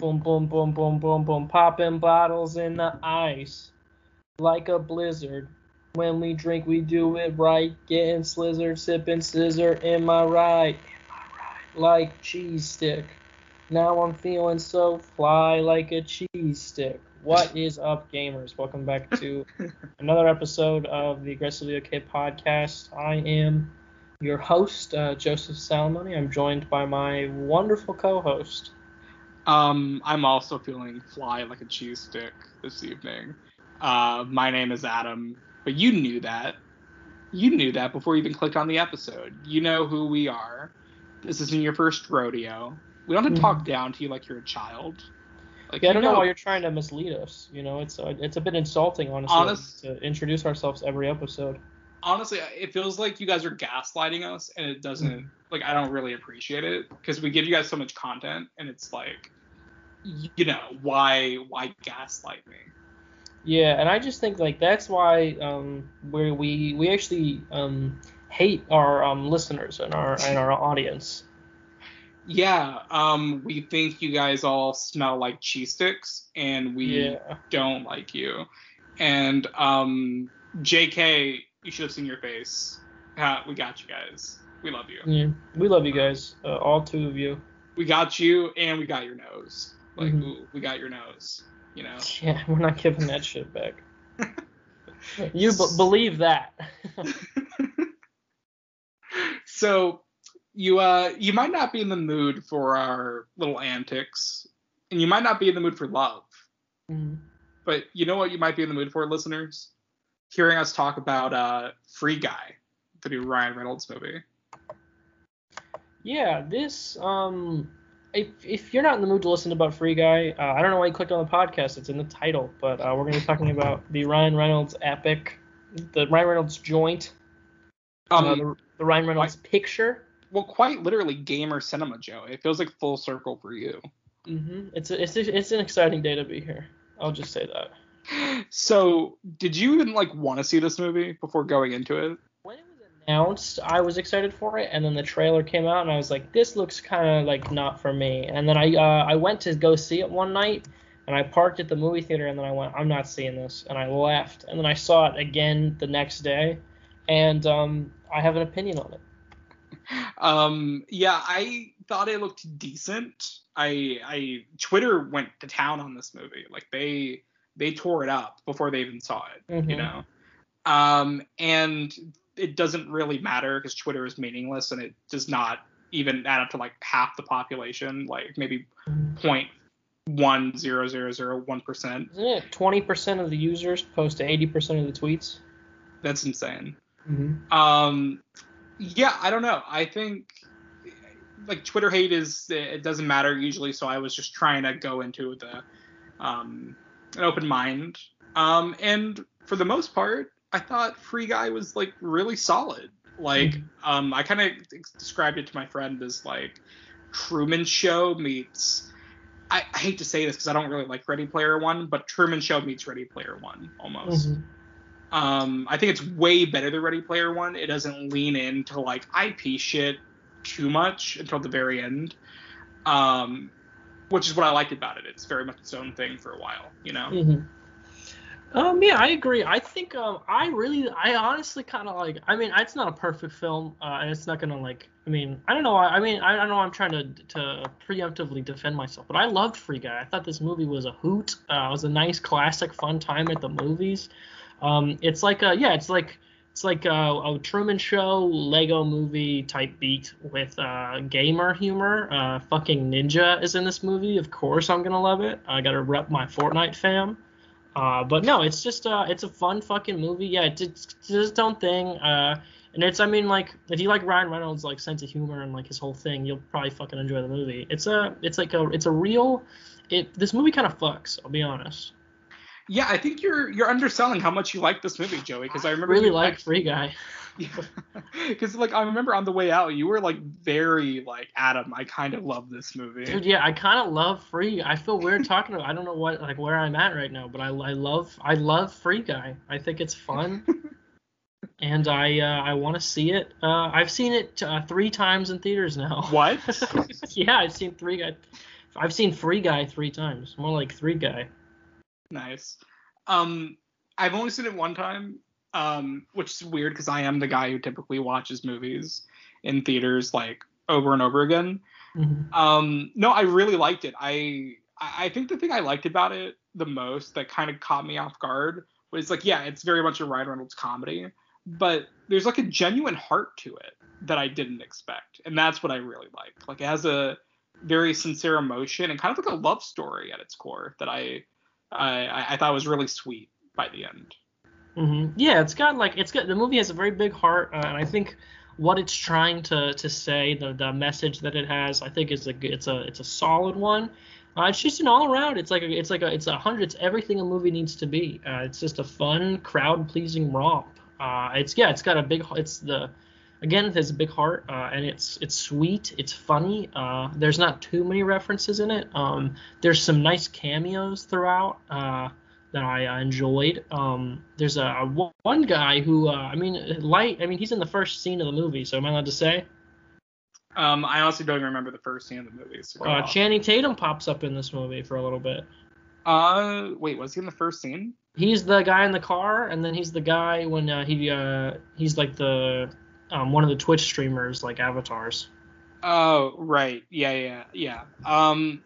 Boom, boom, boom, boom, boom, boom. Popping bottles in the ice. Like a blizzard. When we drink, we do it right. Getting slizzard, sipping scissor. Am I right? Like cheese stick. Now I'm feeling so fly like a cheese stick. What is up, gamers? Welcome back to another episode of the Aggressively Okay podcast. I am your host, uh, Joseph Salomone. I'm joined by my wonderful co-host. Um, I'm also feeling fly like a cheese stick this evening. Uh, my name is Adam, but you knew that. You knew that before you even clicked on the episode. You know who we are. This isn't your first rodeo. We don't have to talk down to you like you're a child. Like, Yeah, I don't know why you're trying to mislead us. You know, it's a, it's a bit insulting, honestly, Honest- to introduce ourselves every episode. honestly, it feels like you guys are gaslighting us, and it doesn't. Like, I don't really appreciate it because we give you guys so much content, and it's like, you know, why why gaslight me? Yeah, and I just think like that's why um where we we actually um hate our um listeners and our and our audience. Yeah, um, we think you guys all smell like cheese sticks, and we Yeah. don't like you. And um, JK, you should have seen your face. We got you guys. We love you. Yeah. We love you guys, uh, all two of you. We got you, and we got your nose. Like Mhm. ooh, we got your nose. You know. Yeah, we're not giving that shit back. you b- believe that. so you uh you might not be in the mood for our little antics, and you might not be in the mood for love. Mhm. But you know what you might be in the mood for, listeners? Hearing us talk about uh Free Guy, the new Ryan Reynolds movie. Yeah, this um if if you're not in the mood to listen about Free Guy, uh, I don't know why you clicked on the podcast. It's in the title, but uh, we're going to be talking about the Ryan Reynolds epic, the Ryan Reynolds joint, Um, uh, the, the Ryan Reynolds picture. well, quite literally gamer cinema, Joe. It feels like full circle for you. hmm It's a, it's a, it's an exciting day to be here. I'll just say that. So, did you even like want to see this movie before going into it? When it was announced, I was excited for it, and then the trailer came out, and I was like, this looks kind of like not for me. And then I uh, I went to go see it one night, and I parked at the movie theater, and then I went, I'm not seeing this, and I left, and then I saw it again the next day, and um, I have an opinion on it. Um, yeah, I thought it looked decent. I, I, Twitter went to town on this movie. Like they, they tore it up before they even saw it. You Mhm. know, um, and it doesn't really matter because Twitter is meaningless and it does not even add up to like half the population. Like maybe point one zero zero zero one percent. Isn't it 20% of the users post to 80% of the tweets? That's insane. Mm-hmm. Um, yeah, I don't know. I think like Twitter hate is it doesn't matter usually, so I was just trying to go into the um an open mind. Um, and for the most part, I thought Free Guy was like really solid. Like, Mhm. um, I kind of described it to my friend as like Truman Show meets. I, I hate to say this because I don't really like Ready Player One, but Truman Show meets Ready Player One almost. Mm-hmm. Um, I think it's way better than Ready Player One. It doesn't lean into like IP shit too much until the very end. Um, which is what I liked about it. It's very much its own thing for a while, you know. hmm Um, yeah, I agree. I think um, I really, I honestly kind of like. I mean, it's not a perfect film, uh, and it's not gonna like. I mean, I don't know. I, I mean, I don't know. I'm trying to to preemptively defend myself, but I loved Free Guy. I thought this movie was a hoot. Uh, it was a nice, classic, fun time at the movies. Um, it's like a yeah, it's like it's like a, a Truman Show Lego movie type beat with uh, gamer humor. Uh, fucking Ninja is in this movie. Of course, I'm gonna love it. I gotta rep my Fortnite fam. Uh, but no, it's just uh, it's a fun fucking movie. Yeah, it's, it's it's its own thing. Uh, and it's I mean like if you like Ryan Reynolds like sense of humor and like his whole thing, you'll probably fucking enjoy the movie. It's a it's like a it's a real it this movie kind of fucks. I'll be honest. Yeah, I think you're you're underselling how much you like this movie, Joey. Because I remember really you like Free Guy. Because like I remember on the way out, you were like very like Adam. I kind of love this movie. Dude, yeah, I kind of love Free. I feel weird talking about. I don't know what like where I'm at right now, but I, I love I love Free Guy. I think it's fun, and I uh, I want to see it. Uh, I've seen it uh, three times in theaters now. What? yeah, I've seen three. guy. I've seen Free Guy three times. More like Three Guy. Nice. Um, I've only seen it one time, um, which is weird because I am the guy who typically watches movies in theaters like over and over again. Mm-hmm. Um, no, I really liked it. I I think the thing I liked about it the most that kind of caught me off guard was like, yeah, it's very much a Ryan Reynolds comedy, but there's like a genuine heart to it that I didn't expect, and that's what I really like. Like it has a very sincere emotion and kind of like a love story at its core that I I, I thought was really sweet by the end. Mm-hmm. Yeah, it's got like it's got the movie has a very big heart, uh, and I think what it's trying to to say, the the message that it has, I think is a it's a it's a solid one. Uh, it's just an all around. It's like a, it's like a it's a hundred. It's everything a movie needs to be. Uh, it's just a fun, crowd pleasing romp. Uh, it's yeah, it's got a big. It's the again, it has a big heart, uh, and it's it's sweet. It's funny. Uh, there's not too many references in it. Um, there's some nice cameos throughout uh, that I uh, enjoyed. Um, there's a, a one guy who uh, I mean, light. I mean, he's in the first scene of the movie. So am I allowed to say? Um, I honestly don't even remember the first scene of the movie. So uh, Channing Tatum pops up in this movie for a little bit. Uh, wait, was he in the first scene? He's the guy in the car, and then he's the guy when uh, he uh he's like the um one of the Twitch streamers like avatars. Oh right, yeah, yeah, yeah. Um,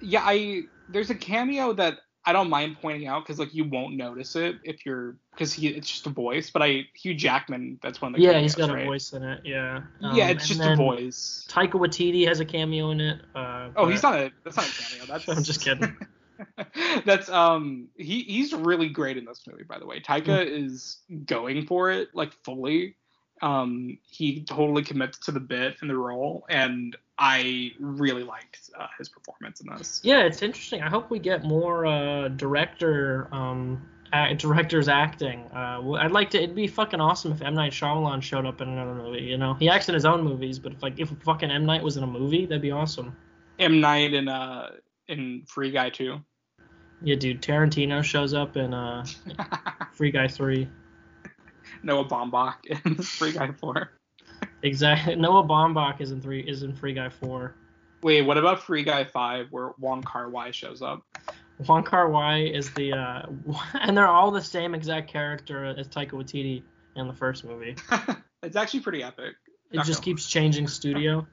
yeah, I there's a cameo that I don't mind pointing out because like you won't notice it if you're because he it's just a voice. But I Hugh Jackman, that's one of the yeah, cameos, he's got right? a voice in it. Yeah. Um, yeah, it's just a voice. Taika Waititi has a cameo in it. Uh, Oh, he's not a that's not a cameo. That's I'm just kidding. that's um he he's really great in this movie by the way. Taika Hmm. is going for it like fully. Um he totally commits to the bit and the role and I really liked uh, his performance in this. Yeah, it's interesting. I hope we get more uh, director um, directors acting. Uh, I'd like to. It'd be fucking awesome if M Night Shyamalan showed up in another movie. You know, he acts in his own movies, but if like if fucking M Night was in a movie, that'd be awesome. M Night in uh in Free Guy too. Yeah, dude. Tarantino shows up in uh, Free Guy Three. Noah Baumbach in Free Guy 4. Exactly. Noah Baumbach is in three. Is in Free Guy Four. Wait, what about Free Guy 5 where Wong Kar Wai shows up? Wong Kar Wai is the uh, and they're all the same exact character as Taika Waititi in the first movie. it's actually pretty epic. It Not just keeps changing studio.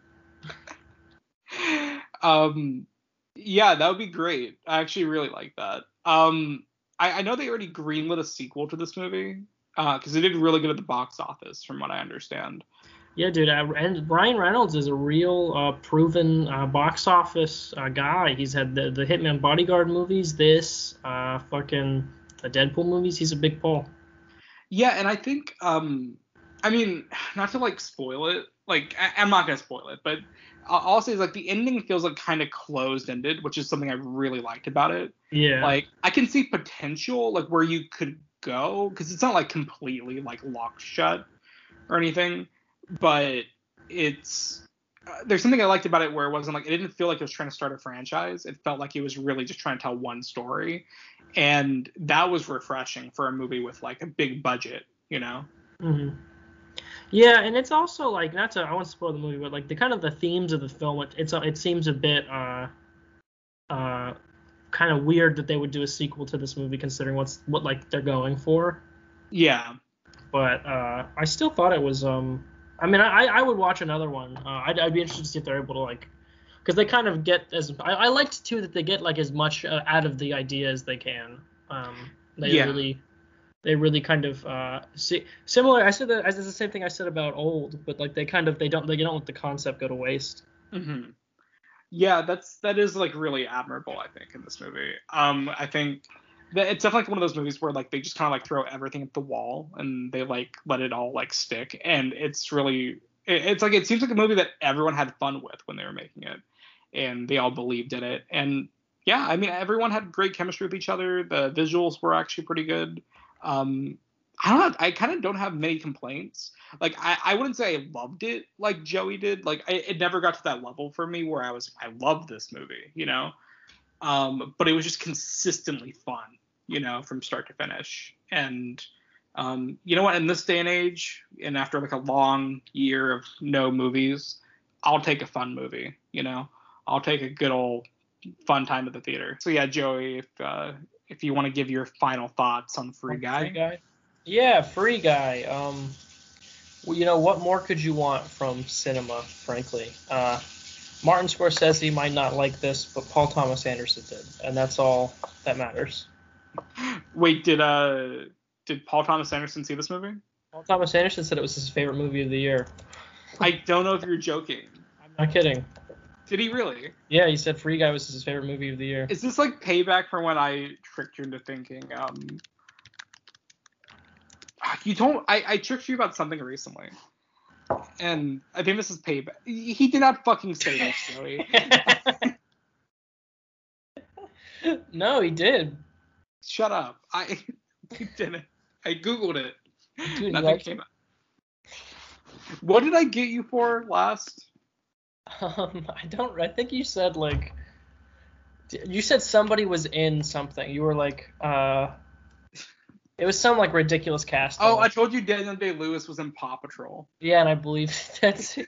um yeah that would be great i actually really like that um i, I know they already greenlit a sequel to this movie because it did really good at the box office from what i understand Yeah, dude. Uh, and Ryan Reynolds is a real uh, proven uh, box office uh, guy. He's had the, the Hitman Bodyguard movies, this, uh, fucking the Deadpool movies. He's a big pull. yeah and i think um i mean not to like spoil it like I, i'm not gonna spoil it but I'll I'll say is like the ending feels like kind of closed ended which is something i really liked about it Yeah. like i can see potential like where you could go because it's not like completely like locked shut or anything but it's uh, there's something i liked about it where it wasn't like it didn't feel like it was trying to start a franchise it felt like it was really just trying to tell one story and that was refreshing for a movie with like a big budget you know hmm Yeah, and it's also like not to I won't spoil the movie, but like the kind of the themes of the film. It, it's it seems a bit uh uh kind of weird that they would do a sequel to this movie considering what's what like they're going for. yeah but uh, I still thought it was. Um, I mean, I, I would watch another one. Uh, I'd, I'd be interested to see if they're able to like, because they kind of get as. I, I liked too that they get like as much uh, out of the idea as they can. Um, they Yeah. really, they really kind of uh, see similar. I said that as the same thing I said about old, but like they kind of they don't they don't let the concept go to waste. Mm-hmm. Yeah, that's that is like really admirable, I think, in this movie. Um, I think it's definitely one of those movies where like they just kind of like throw everything at the wall and they like let it all like stick, and it's really it, it's like it seems like a movie that everyone had fun with when they were making it, and they all believed in it, and yeah, I mean everyone had great chemistry with each other. The visuals were actually pretty good. Um, I don't know. I kind of don't have many complaints. Like I, I wouldn't say I loved it like Joey did. Like I, it never got to that level for me where I was I love this movie, you know. Um, but it was just consistently fun, you know, from start to finish. And um, you know what? In this day and age, and after like a long year of no movies, I'll take a fun movie. You know, I'll take a good old fun time at the theater. So yeah, Joey, if uh, if you want to give your final thoughts on Free Guy. Free Guy. Yeah, Free Guy. Um, well, you know what more could you want from cinema, frankly? Uh, Martin Scorsese might not like this, but Paul Thomas Anderson did, and that's all that matters. Wait, did uh did Paul Thomas Anderson see this movie? Paul Thomas Anderson said it was his favorite movie of the year. I don't know if you're joking. I'm not kidding. Did he really? Yeah, he said Free Guy was his favorite movie of the year. Is this like payback for when I tricked you into thinking um you don't I, I tricked you about something recently. And I think this is payback. He did not fucking say that, Joey. no, he did. Shut up. I he didn't. I googled it. Dude, Nothing like- came up. What did I get you for last? Um, I don't. I think you said like. You said somebody was in something. You were like, uh. It was some like ridiculous casting. Oh, I told you Daniel Day Lewis was in Paw Patrol. Yeah, and I believe that's it.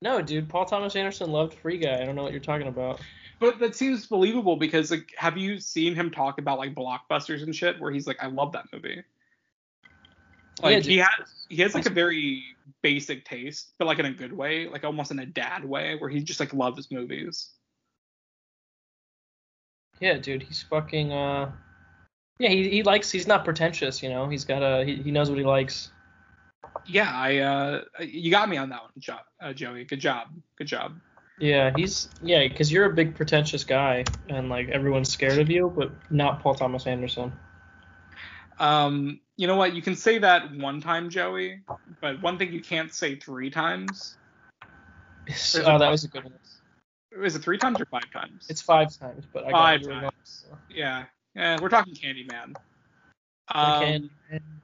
No, dude, Paul Thomas Anderson loved Free Guy. I don't know what you're talking about. But that seems believable because like have you seen him talk about like blockbusters and shit where he's like, I love that movie. Like Yeah, he has he has like a very basic taste, but like in a good way, like almost in a dad way, where he just like loves movies. Yeah, dude, he's fucking uh Yeah, he, he likes he's not pretentious, you know. He's got a he, he knows what he likes. Yeah, I uh you got me on that one, jo- uh, Joey. Good job. Good job. Yeah, he's yeah, cuz you're a big pretentious guy and like everyone's scared of you, but not Paul Thomas Anderson. Um, you know what? You can say that one time, Joey, but one thing you can't say three times. oh, that was a good one. Is it three times or five times? It's five times, but I got Five times. yeah. Yeah, we're talking Candyman. Um, can,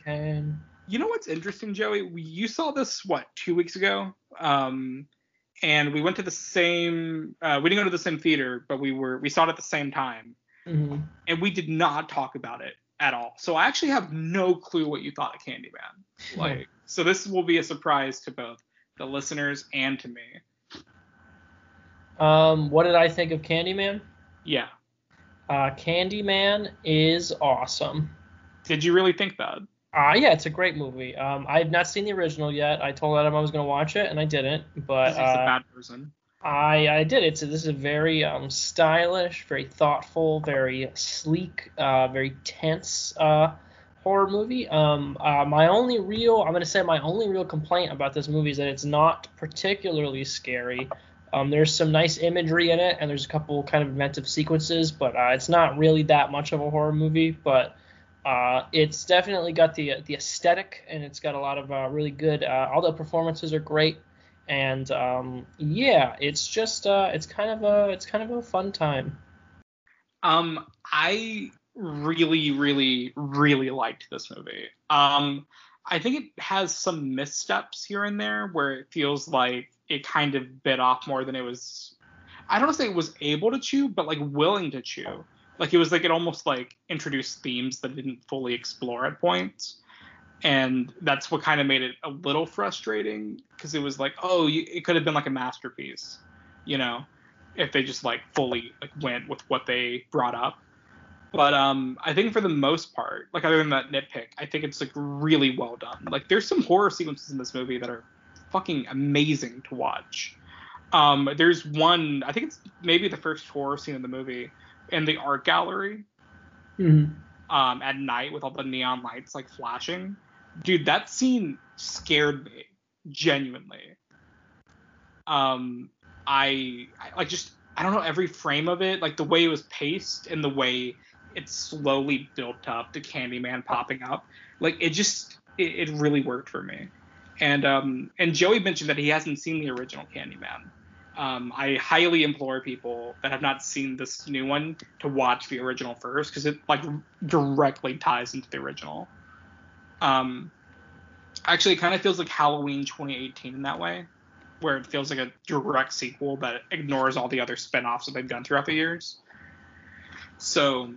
can. you know what's interesting, Joey? We, you saw this what two weeks ago, um, and we went to the same. Uh, we didn't go to the same theater, but we were we saw it at the same time, Mhm. and we did not talk about it at all. So I actually have no clue what you thought of Candyman. Like, so this will be a surprise to both the listeners and to me. Um, what did I think of Candyman? Yeah. Uh, Candyman is awesome. Did you really think that? Uh, yeah, it's a great movie. Um, I have not seen the original yet. I told Adam I was gonna watch it, and I didn't. But He's just a uh, bad person. I I did. It's this is a very um, stylish, very thoughtful, very sleek, uh, very tense uh, horror movie. Um, uh, my only real I'm gonna say my only real complaint about this movie is that it's not particularly scary. Um, there's some nice imagery in it, and there's a couple kind of inventive sequences, but uh, it's not really that much of a horror movie. But uh, it's definitely got the the aesthetic, and it's got a lot of uh, really good. Uh, all the performances are great and um, yeah, it's just uh, it's kind of a it's kind of a fun time. Um, I really, really, really liked this movie. Um, I think it has some missteps here and there where it feels like it kind of bit off more than it was. I don't say it was able to chew, but like willing to chew. Like it was like it almost like introduced themes that didn't fully explore at points. And that's what kind of made it a little frustrating because it was like, oh, you, it could have been like a masterpiece, you know, if they just like fully like went with what they brought up. But um, I think for the most part, like other than that nitpick, I think it's like really well done. Like there's some horror sequences in this movie that are fucking amazing to watch. Um, there's one, I think it's maybe the first horror scene in the movie in the art gallery Mm-hmm. um, at night with all the neon lights like flashing. Dude, that scene scared me genuinely. Um, I, I like just I don't know every frame of it, like the way it was paced and the way it slowly built up to Candyman popping up, like it just it, it really worked for me. And um and Joey mentioned that he hasn't seen the original Candyman. Um, I highly implore people that have not seen this new one to watch the original first because it like directly ties into the original. Um, actually, it kind of feels like Halloween 2018 in that way, where it feels like a direct sequel that ignores all the other spin-offs that they've done throughout the years. So,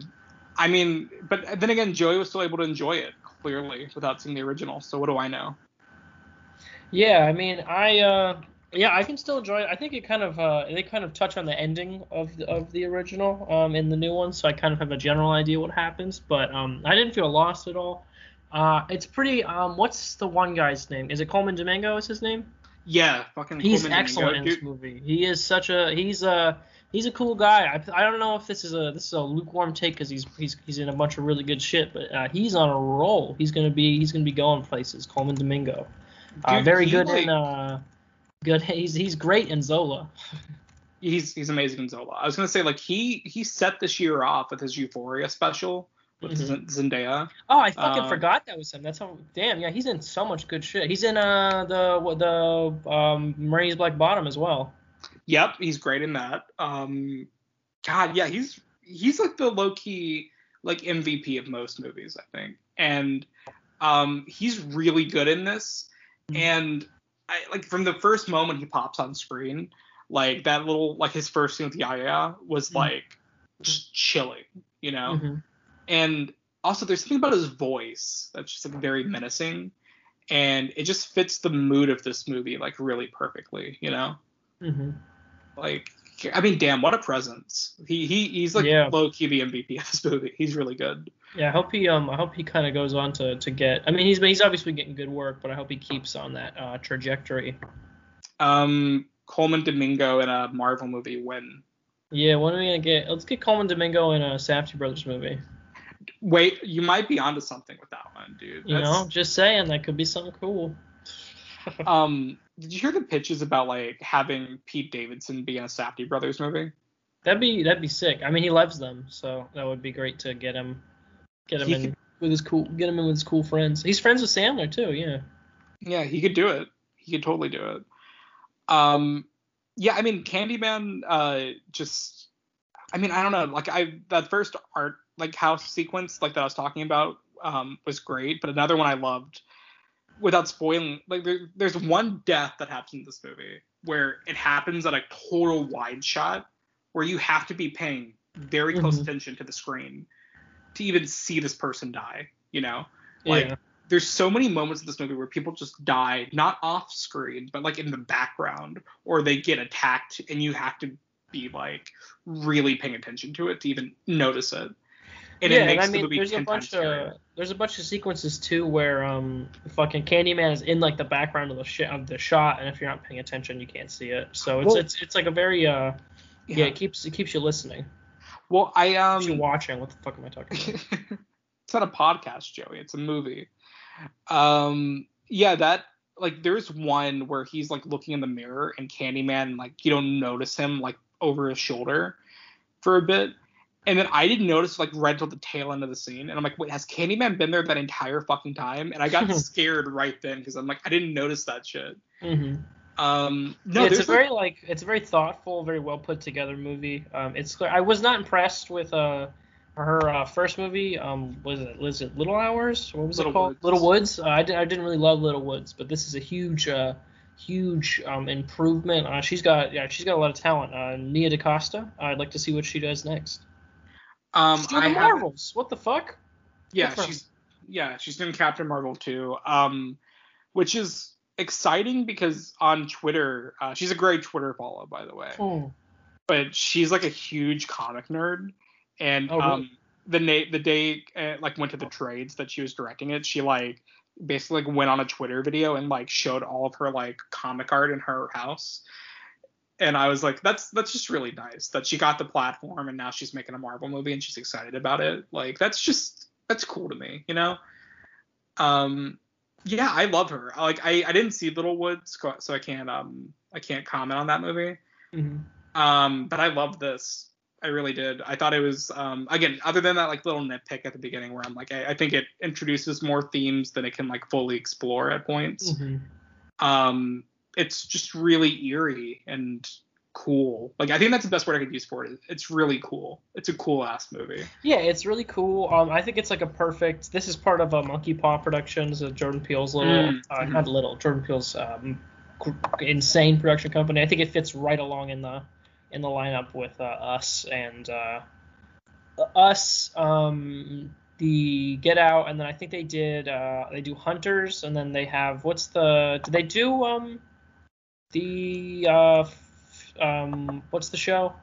I mean, but then again, Joey was still able to enjoy it clearly without seeing the original. So what do I know? Yeah, I mean, I uh, Yeah, I can still enjoy it. I think it kind of uh, they kind of touch on the ending of the, of the original um, in the new one, so I kind of have a general idea what happens. But um, I didn't feel lost at all. Uh, it's pretty. Um, what's the one guy's name? Is it Colman Domingo? Is his name? Yeah, fucking. He's Colman excellent Domingo, in this movie. He is such a he's a he's a cool guy. I, I don't know if this is a this is a lukewarm take because he's he's he's in a bunch of really good shit, but uh, he's on a roll. He's gonna be he's gonna be going places. Colman Domingo, uh, Dude, very good like- in uh, good. He's he's great in Zola. He's he's amazing in Zola. I was gonna say like he he set this year off with his Euphoria special with Mhm. Z- Zendaya. Oh, I fucking Um, forgot that was him. That's how. Damn, yeah, he's in so much good shit. He's in uh the the um Ma Rainey's Black Bottom as well. Yep, he's great in that. Um, God, yeah, he's he's like the low key like MVP of most movies, I think, and um, he's really good in this. Mhm. And I like from the first moment he pops on screen, like that little like his first scene with Yaya was Mhm. like just chilling, you know. Mhm. And also, there's something about his voice that's just like very menacing, and it just fits the mood of this movie like really perfectly, you know. Mhm. Like, I mean, damn, what a presence. He he he's like Yeah. low key the MVP of this movie. He's really good. Yeah, I hope he um I hope he kind of goes on to to get. I mean, he's he's obviously getting good work, but I hope he keeps on that uh, trajectory. Um, Colman Domingo in a Marvel movie when Yeah, when are we gonna get? Let's get Colman Domingo in a Safdie Brothers movie. wait, you might be onto something with that one, dude. You know, just saying that could be something cool. Um, did you hear the pitches about like having Pete Davidson be in a Safdie Brothers movie? That'd be that'd be sick. I mean, he loves them, so that would be great to get him get him He in could- with his cool get him in with his cool friends. He's friends with Sandler too. Yeah. Yeah, he could do it. He could totally do it. Um, yeah, I mean, Candyman, uh, just, I mean, I don't know, like I that first art like house sequence like that I was talking about um was great, but another one I loved without spoiling like there, there's one death that happens in this movie where it happens at a total wide shot where you have to be paying very close Mhm. attention to the screen to even see this person die, you know? Like, yeah. there's so many moments in this movie where people just die not off screen but like in the background or they get attacked and you have to be like really paying attention to it to even notice it and yeah, it makes and I mean, the movie there's a bunch times of scarier. there's a bunch of sequences too where um fucking Candyman is in like the background of the sh- of the shot, and if you're not paying attention, you can't see it. So it's Well- it's it's like a very uh yeah, yeah. it keeps it keeps you listening. well i um Keeps you watching. What the fuck am I talking about? it's not a podcast joey it's a movie um yeah that like there's one where he's like looking in the mirror and candyman like you don't notice him like over his shoulder for a bit and then i didn't notice like right till the tail end of the scene and i'm like wait has candyman been there that entire fucking time and i got scared right then because i'm like i didn't notice that shit Mm-hmm. um no yeah, it's a like, very like it's a very thoughtful, very well put together movie. Um, it's I was not impressed with uh her uh, first movie. Um, was it was it Little Hours? What was Little it called? Woods. Little Woods. Uh, I, did, I didn't really love Little Woods, but this is a huge uh huge um improvement. Uh, she's got yeah she's got a lot of talent. Uh, Nia DaCosta. I'd like to see what she does next. Um She's doing I the Marvels. What the fuck? Yeah, she's yeah, she's doing Captain Marvel too. Um, which is exciting because on Twitter, uh, she's a great Twitter follow by the way. Hmm. But she's like a huge comic nerd, and Oh, really? um, the na- the day uh, like went to the trades that she was directing it, she like basically like, went on a Twitter video and like showed all of her like comic art in her house. And I was like, that's that's just really nice that she got the platform and now she's making a Marvel movie and she's excited about it. Like that's just that's cool to me, you know. Um, yeah, I love her. Like I I didn't see Little Woods, so I can't um I can't comment on that movie. Mhm. Um, but I love this. I really did. I thought it was um again, other than that like little nitpick at the beginning where I'm like, I, I think it introduces more themes than it can like fully explore at points. Mhm. Um, it's just really eerie and cool. Like I think that's the best word I could use for it. It's really cool. It's a cool ass movie. Yeah, it's really cool. Um, I think it's like a perfect. This is part of a Monkey Paw Productions, uh, Jordan Peele's little, Mm, uh, mhm. not little, Jordan Peele's um, insane production company. I think it fits right along in the in the lineup with uh, us and uh, us, um, the Get Out, and then I think they did uh, they do Hunters, and then they have what's the did they do um The uh, f- um, what's the show?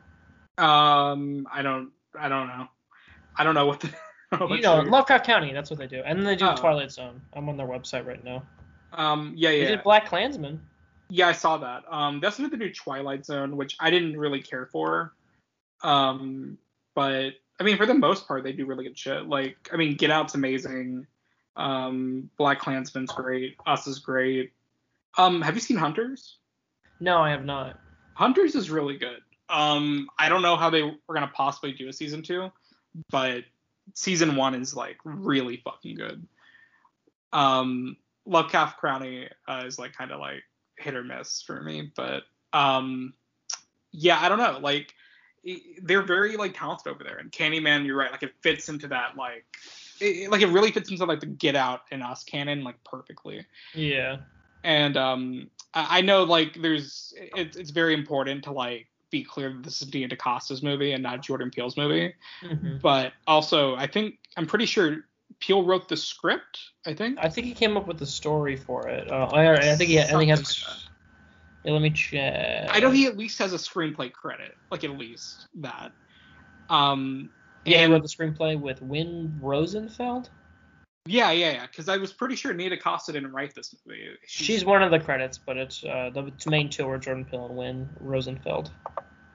Um, I don't, I don't know. I don't know what the. what you know, show- Lovecraft Country. That's what they do, and then they do Oh. Twilight Zone. I'm on their website right now. Um, yeah, yeah. They did Black Klansman. yeah. I saw that. Um, that's they do Twilight Zone, which I didn't really care for. Um, but I mean, for the most part, they do really good shit. Like, I mean, Get Out's amazing. Um, Black Klansman's great. Us is great. Um, have you seen Hunters? No, I have not. Hunters is really good. Um, I don't know how they were gonna possibly do a season two, but season one is like really fucking good. Um, Lovecraft Country uh, is like kind of like hit or miss for me, but um, yeah, I don't know. Like they're very like talented over there, and Candyman, you're right. Like it fits into that like. It, like it really fits into like the Get Out and Us canon like perfectly Yeah. and um I know like there's it, it's very important to like be clear that this is Nia DaCosta's movie and not Jordan Peele's movie. hmm But also I think I'm pretty sure Peele wrote the script. I think. I think he came up with the story for it. Uh, I, I think he, I think he has. Like Yeah, let me check. I know he at least has a screenplay credit, like at least that. Um. Yeah, he wrote the screenplay with Win Rosenfeld. Yeah, yeah, yeah. Because I was pretty sure Nia DaCosta didn't write this movie. She's one of the credits, but it's uh, the main two are Jordan Peele and Win Rosenfeld.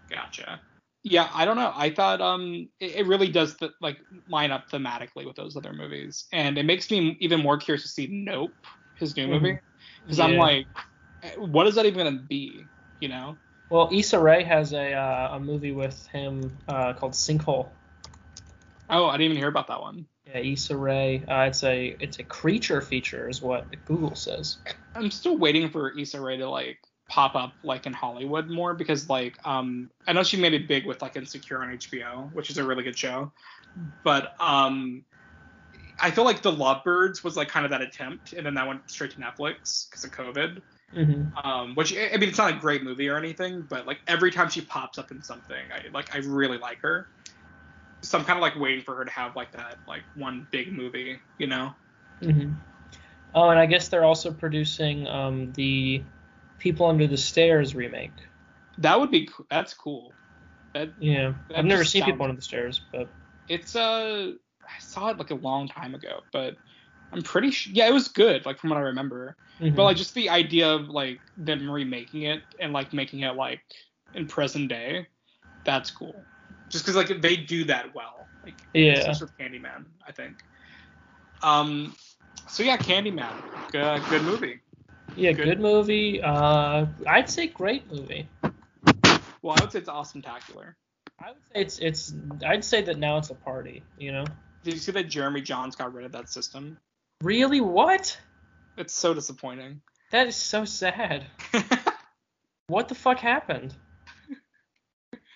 Gotcha. Yeah, I don't know. I thought um it, it really does th- like line up thematically with those other movies, and it makes me even more curious to see Nope, his new movie, because I'm like, eh, what is that even gonna be? You know? Well, Issa Rae has a uh, a movie with him uh, called Sinkhole. Oh, I didn't even hear about that one. Yeah, Issa Rae. Uh, it's a it's a creature feature, is what Google says. I'm still waiting for Issa Rae to like pop up like in Hollywood more because like um I know she made it big with like Insecure on HBO, which is a really good show, but um I feel like The Lovebirds was like kind of that attempt, and then that went straight to Netflix because of COVID. Mm-hmm. Um, which I I mean, it's not a great movie or anything, but like every time she pops up in something, I like I really like her. So I'm kind of like waiting for her to have like that like one big movie, you know? Mm-hmm. Oh, and I guess they're also producing um, the People Under the Stairs remake. That would be that's cool. That Yeah, That I've never seen sounds- People Under the Stairs, but it's uh I saw it like a long time ago, but I'm pretty sure yeah it was good like from what I remember. Mhm. But like just the idea of like them remaking it and like making it like in present day, that's cool. Just because like they do that well. Like yeah, especially with Candyman, I think. Um, so yeah, Candyman, good, good movie. yeah, good. good, movie. Uh, I'd say great movie. Well, I would say it's awesome tacular. I would say it's it's. I'd say that now it's a party. You know. Did you see that Jeremy Jahns got rid of that system? Really? What? It's so disappointing. That is so sad. What the fuck happened?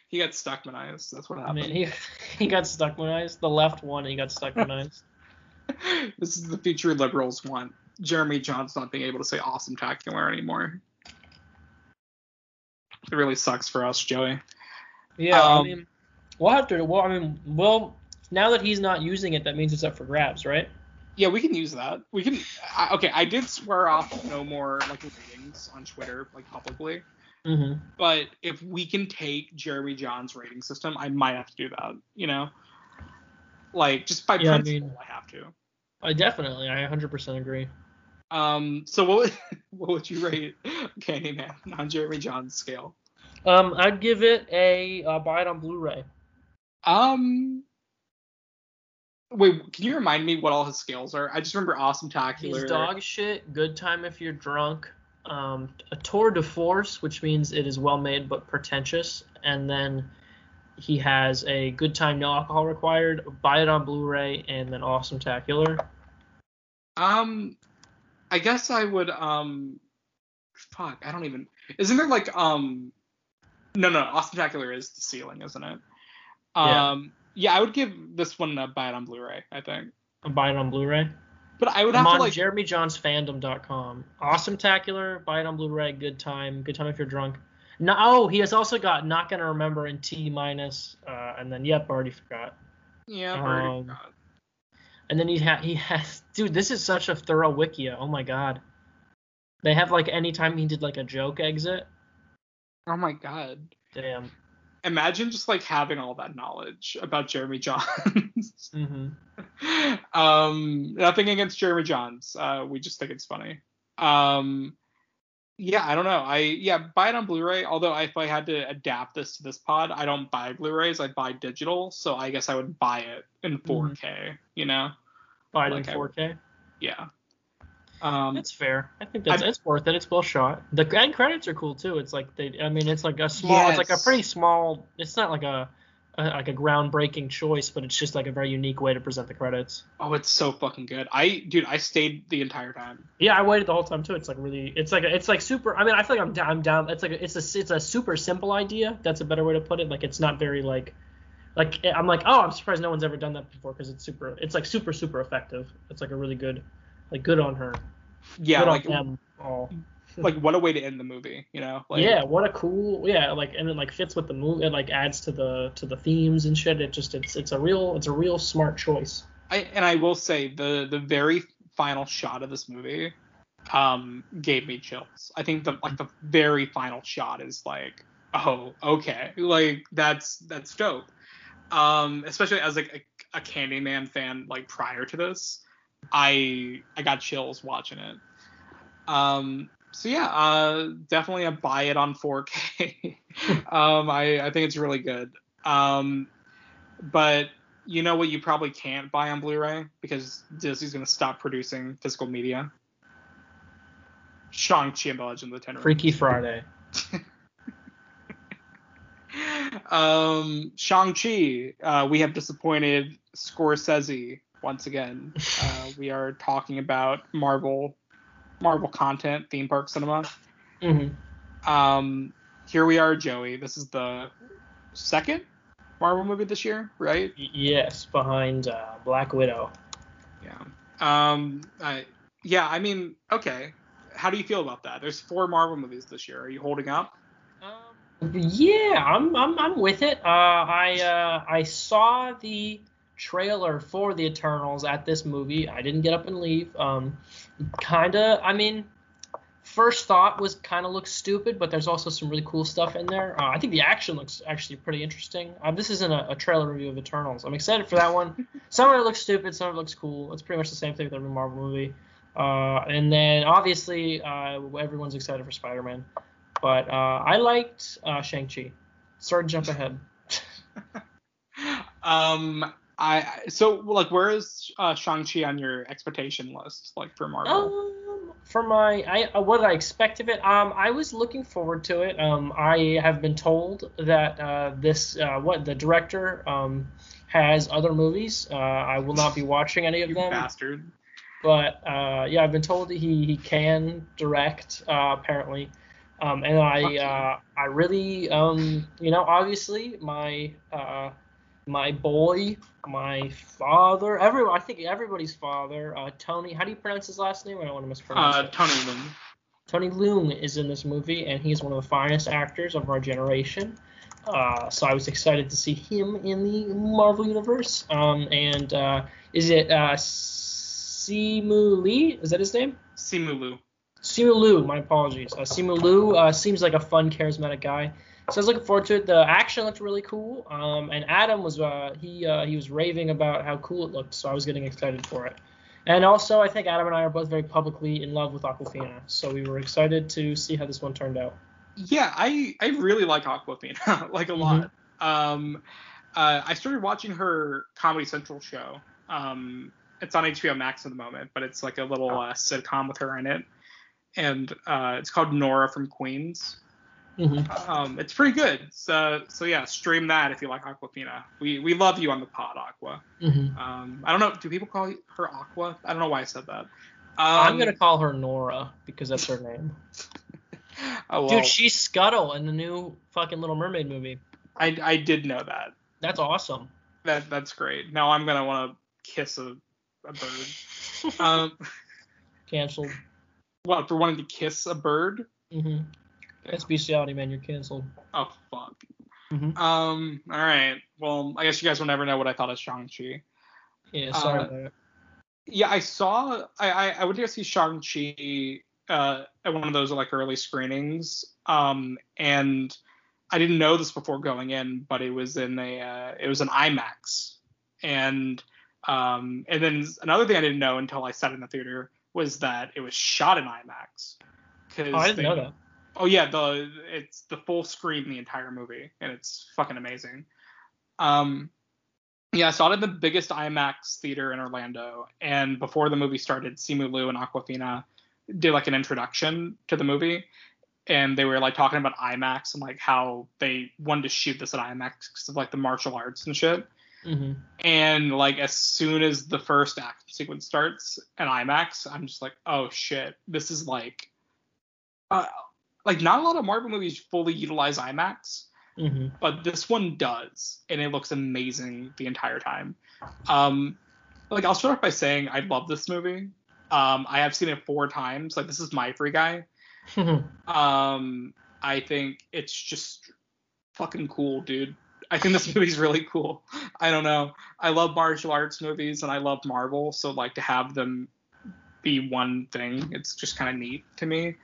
He got stuckmanized. That's what I happened. mean, he he got stuckmanized. The left one, he got stuckmanized. this is the future liberals want. Jeremy Jahns not being able to say awesome tacular anymore. It really sucks for us, Joey. Yeah, I Um, mean, we'll have to. Well, I mean, well, now that he's not using it, that means it's up for grabs, right? Yeah, we can use that. We can. I, okay, I did swear off no more like ratings on Twitter, like publicly. Mm-hmm. But if we can take Jeremy Jahns' rating system, I might have to do that. You know, like just by Yeah, I principle, mean- I have to. I definitely, I 100% agree. Um, so what would, what would you rate Candyman on Jeremy Jahns' scale? Um, I'd give it a uh, buy it on Blu-ray. Um, wait, can you remind me what all his scales are? I just remember Awesome Tacular. He's dog shit. Good time if you're drunk. Um, a tour de force, which means it is well made but pretentious, and then he has a good time, no alcohol required. Buy it on Blu-ray, and then awesome tacular. Um, I guess I would. Um, fuck, I don't even. Isn't there like um, no, no, Awesome Tacular is the ceiling, isn't it? Yeah. Um, yeah, I would give this one a buy it on Blu-ray. I think, Buy it on Blu-ray. But I would I'm have on to like. JeremyJohnsFandom.com. Awesome tacular. Buy it on Blu-ray. Good time. Good time if you're drunk. No, oh, he has also got not gonna remember in T minus, uh, and then yep, already forgot. yeah, I've already um, forgot. And then he ha- he has dude, this is such a thorough wikia. Oh my god. They have like anytime he did like a joke exit. Oh my god. Damn. Imagine just like having all that knowledge about Jeremy Jahns. hmm um, nothing against Jeremy Jahns. Uh, we just think it's funny. Um, yeah, I don't know. I yeah, buy it on Blu-ray. Although if I had to adapt this to this pod, I don't buy Blu-rays. I buy digital. So I guess I would buy it in 4K. You know? Buy it Like in 4K. Yeah. Um, That's fair. I think that's I- it's worth it. It's well shot. The end credits are cool too. It's like they. I mean, it's like a small. It's like a pretty small. It's not like a, a like a groundbreaking choice, but it's just like a very unique way to present the credits. oh, it's so fucking good. I dude, I stayed the entire time. Yeah, I waited the whole time too. It's like really. It's like it's like super. I mean, I feel like I'm down. I'm down. It's like a, it's a it's a super simple idea. That's a better way to put it. Like it's not very like. Like I'm like oh I'm surprised no one's ever done that before because it's super it's like super super effective it's like a really good like good on her Yeah, good like them all like what a way to end the movie. You know? Like, yeah, what a cool yeah, like and it like fits with the movie. It like adds to the to the themes and shit. It just it's it's a real it's a real smart choice. I and I will say the the very final shot of this movie um gave me chills. I think the like the very final shot is like oh okay like that's that's dope. Um especially as like a, a Candyman fan like prior to this, I I got chills watching it. Um so yeah, uh definitely a buy it on 4K. um I I think it's really good. Um but you know what you probably can't buy on Blu-ray because Disney's going to stop producing physical media. Shang-Chi and the Legend of the Ten Rings. Freaky Friday. Um, Shang-Chi, uh, we have disappointed Scorsese once again. Uh, we are talking about Marvel, Marvel content, theme park cinema. hmm Um, here we are, Joey. This is the second Marvel movie this year, right? Yes, behind uh, Black Widow. Yeah. Um. I, yeah. I mean, okay. How do you feel about that? There's four Marvel movies this year. Are you holding up? Um, yeah, I'm I'm I'm with it. Uh, I uh, I saw the trailer for the Eternals at this movie. I didn't get up and leave. Um, kinda. I mean, first thought was kind of looks stupid, but there's also some really cool stuff in there. Uh, I think the action looks actually pretty interesting. Uh, this isn't a, a trailer review of Eternals. I'm excited for that one. some of it looks stupid, some of it looks cool. It's pretty much the same thing with every Marvel movie. Uh, and then obviously uh, everyone's excited for Spider-Man. But uh, I liked uh, Shang-Chi. Sorry to jump ahead. Um. I so like where is uh, Shang-Chi on your expectation list like for Marvel? Um, for my, I uh, what did I expect of it? Um, I was looking forward to it. Um, I have been told that uh, this, uh, what the director, um, has other movies. Uh, I will not be watching any of you them. bastard. But uh, yeah, I've been told that he he can direct uh, apparently. Um, and I uh, I really um, you know obviously my uh, my boy my father everyone I think everybody's father uh, Tony how do you pronounce his last name I don't want to mispronounce Uh, it. Tony Lin. Tony Leung is in this movie, and he's one of the finest actors of our generation. Uh, so I was excited to see him in the Marvel universe. Um, and uh, is it uh, Simu Lee? Is that his name? Simu Liu. Simu Liu. My apologies. Uh, Simu Liu uh, seems like a fun, charismatic guy. So I was looking forward to it. The action looked really cool. Um, and Adam was uh, he uh, he was raving about how cool it looked. So I was getting excited for it. And also, I think Adam and I are both very publicly in love with Awkwafina, so we were excited to see how this one turned out. Yeah, I I really like Awkwafina like a lot. Um, uh, I started watching her Comedy Central show. Um, it's on HBO Max at the moment, but it's like a little uh, sitcom with her in it, and uh, it's called Nora from Queens. Mm-hmm. Um, it's pretty good. So so yeah, stream that if you like Awkwafina. We we love you on the pod, Aqua. Mm-hmm. Um, I don't know. Do people call her Aqua? I don't know why I said that. Um, I'm gonna call her Nora because that's her name. oh, well, Dude, she's Scuttle in the new fucking Little Mermaid movie. I I did know that. That's awesome. That that's great. Now I'm gonna want to kiss a, a bird. um, Canceled. what for wanting to kiss a bird? Mm-hmm. That's bestiality, man. You're canceled. Oh fuck. Mhm. Um. All right. Well, I guess you guys will never know what I thought of Shang Chi. Yeah, sorry Uh. Yeah, I saw. I I, I went to see Shang Chi uh, at one of those like early screenings, um, and I didn't know this before going in, but it was in a uh, it was an IMAX, and um, and then another thing I didn't know until I sat in the theater was that it was shot in IMAX. Oh, I didn't they, know that. Oh yeah, the it's the full screen the entire movie, and it's fucking amazing. Um, yeah, I saw it in the biggest IMAX theater in Orlando, and before the movie started, Simu Liu and Awkwafina did like an introduction to the movie, and they were like talking about IMAX and like how they wanted to shoot this at IMAX because of like the martial arts and shit. Mm-hmm. And like as soon as the first action sequence starts at IMAX, I'm just like, oh shit, this is like, uh, like not a lot of Marvel movies fully utilize IMAX, mm-hmm. but this one does, and it looks amazing the entire time. Um, like I'll start off by saying I love this movie. Um, I have seen it four times. Like this is my free guy. um, I think it's just fucking cool, dude. I think this movie's really cool. I don't know. I love martial arts movies and I love Marvel, so like to have them be one thing, it's just kind of neat to me.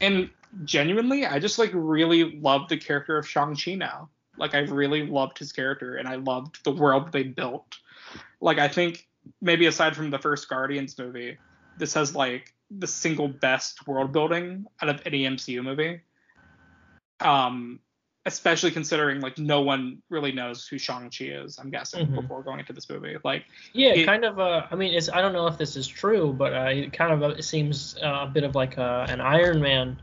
And genuinely, I just like really love the character of Shang-Chi now. Like I really loved his character and I loved the world they built. Like I think maybe aside from the first Guardians movie, this has like the single best world building out of any MCU movie. Um, especially considering like no one really knows who Shang Chi is. I'm guessing mm-hmm. before going into this movie. Like, yeah, it, kind of. Uh, I mean, it's I don't know if this is true, but uh, it kind of uh, it seems uh, a bit of like uh, an Iron Man.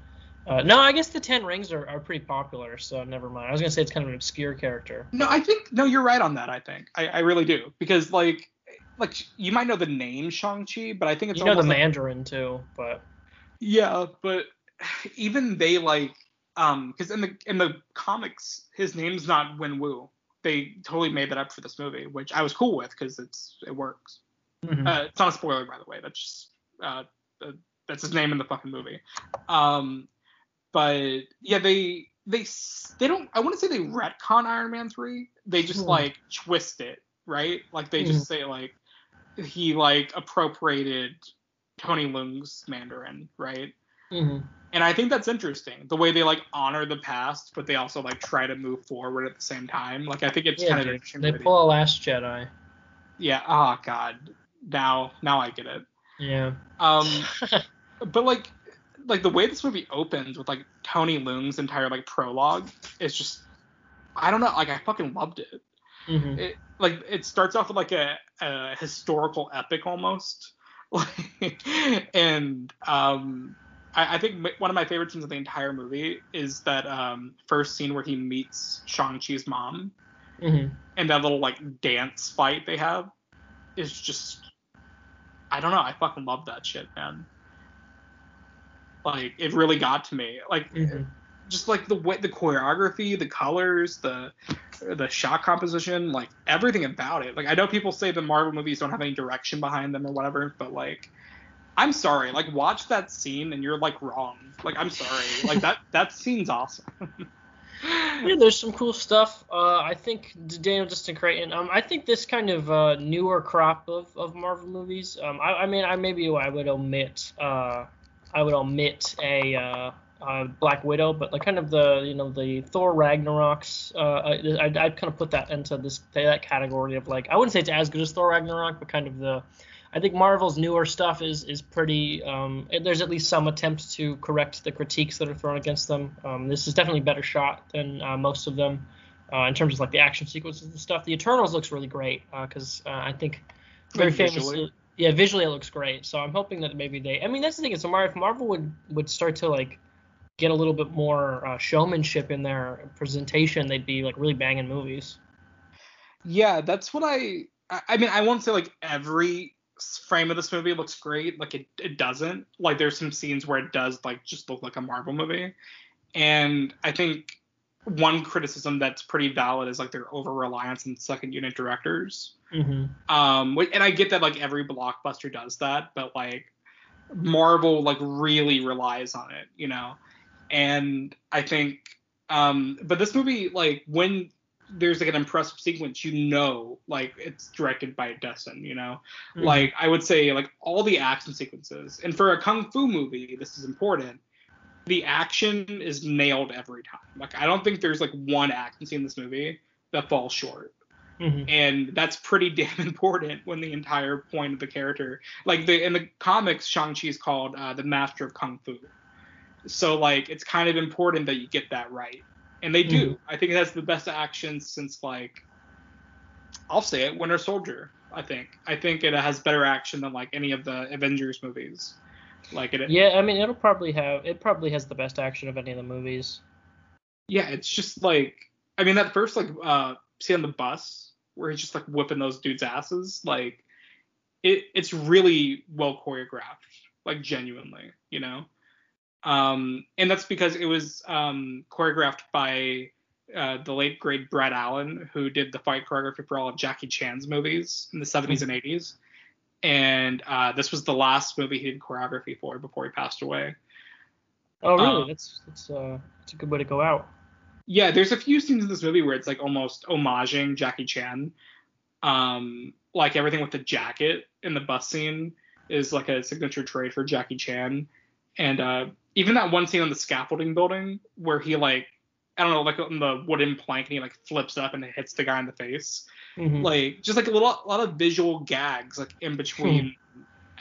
Uh, no, I guess the Ten Rings are, are pretty popular, so never mind. I was gonna say it's kind of an obscure character. No, I think no, you're right on that. I think I, I really do because like like you might know the name Shang Chi, but I think it's you know the like, Mandarin too, but yeah, but even they like um because in the in the comics his name's not Wen Wu. They totally made that up for this movie, which I was cool with because it's it works. Mm-hmm. Uh, it's not a spoiler by the way. That's just uh, uh, that's his name in the fucking movie. Um, but yeah, they they they don't. I want to say they retcon Iron Man three. They just mm. like twist it, right? Like they mm. just say like he like appropriated Tony Leung's Mandarin, right? Mm-hmm. And I think that's interesting. The way they like honor the past, but they also like try to move forward at the same time. Like I think it's yeah, kind of interesting. They pull a Last Jedi. Yeah. Oh God. Now, now I get it. Yeah. Um, but like, like the way this movie opens with like Tony Leung's entire like prologue is just, I don't know. Like I fucking loved it. Mm-hmm. It like it starts off with like a, a historical epic almost. and um I, I, think one of my favorite scenes of the entire movie is that um, first scene where he meets Shang Chi's mom, mm-hmm. and that little like dance fight they have is just I don't know. I fucking love that shit, man. Like it really got to me. Like mm-hmm. just like the way the choreography, the colors, the the shot composition, like everything about it. Like I know people say the Marvel movies don't have any direction behind them or whatever, but like I'm sorry. Like, watch that scene and you're like wrong. Like, I'm sorry. like that that scene's awesome. yeah, there's some cool stuff. Uh, I think Daniel Destin Cretton. Um, I think this kind of uh, newer crop of, of Marvel movies. Um, I, I mean, I maybe I would omit. Uh, I would omit a uh, uh, Black Widow, but like kind of the you know the Thor Ragnaroks. Uh, I, I'd, I'd kind of put that into this that category of like I wouldn't say it's as good as Thor Ragnarok, but kind of the I think Marvel's newer stuff is is pretty. Um, there's at least some attempt to correct the critiques that are thrown against them. Um, this is definitely a better shot than uh, most of them uh, in terms of like the action sequences and stuff. The Eternals looks really great because uh, uh, I think very famous. Yeah, visually it looks great. So I'm hoping that maybe they. I mean, that's the thing. Is if Marvel would would start to like get a little bit more uh, showmanship in their presentation, they'd be like really banging movies. Yeah, that's what I. I mean, I won't say like every frame of this movie looks great. Like it, it doesn't. Like there's some scenes where it does like just look like a Marvel movie. And I think one criticism that's pretty valid is like their over reliance on second unit directors. Mm-hmm. Um, and I get that like every blockbuster does that, but like Marvel like really relies on it, you know. And I think, um, but this movie like when there's like an impressive sequence, you know, like it's directed by Destin, you know. Mhm. Like I would say, like all the action sequences, and for a kung fu movie, this is important. The action is nailed every time. Like I don't think there's like one action scene in this movie that falls short Mhm. and that's pretty damn important when the entire point of the character like the in the comics shang-chi is called uh, the master of kung fu so like it's kind of important that you get that right and they do i think that's the best action since like i'll say it winter soldier i think i think it has better action than like any of the avengers movies like it Yeah, I mean, it'll probably have it probably has the best action of any of the movies. yeah, it's just like I mean that first like uh scene on the bus where he's just like whipping those dudes' asses, like it it's really well choreographed, like genuinely, you know. Um and that's because it was um choreographed by uh, the late great Brad Allen, who did the fight choreography for all of Jackie Chan's movies in the 70s and 80s. And uh, this was the last movie he did choreography for before he passed away. Oh, really? Uh, that's that's uh that's a good way to go out. Yeah, there's a few scenes in this movie where it's like almost homaging Jackie Chan. Um, like everything with the jacket in the bus scene is like a signature trait for Jackie Chan. And uh, even that one scene on the scaffolding building where he like I don't know, like on the wooden plank and he like flips up and it hits the guy in the face. Mhm. Like just like a little a lot of visual gags like in between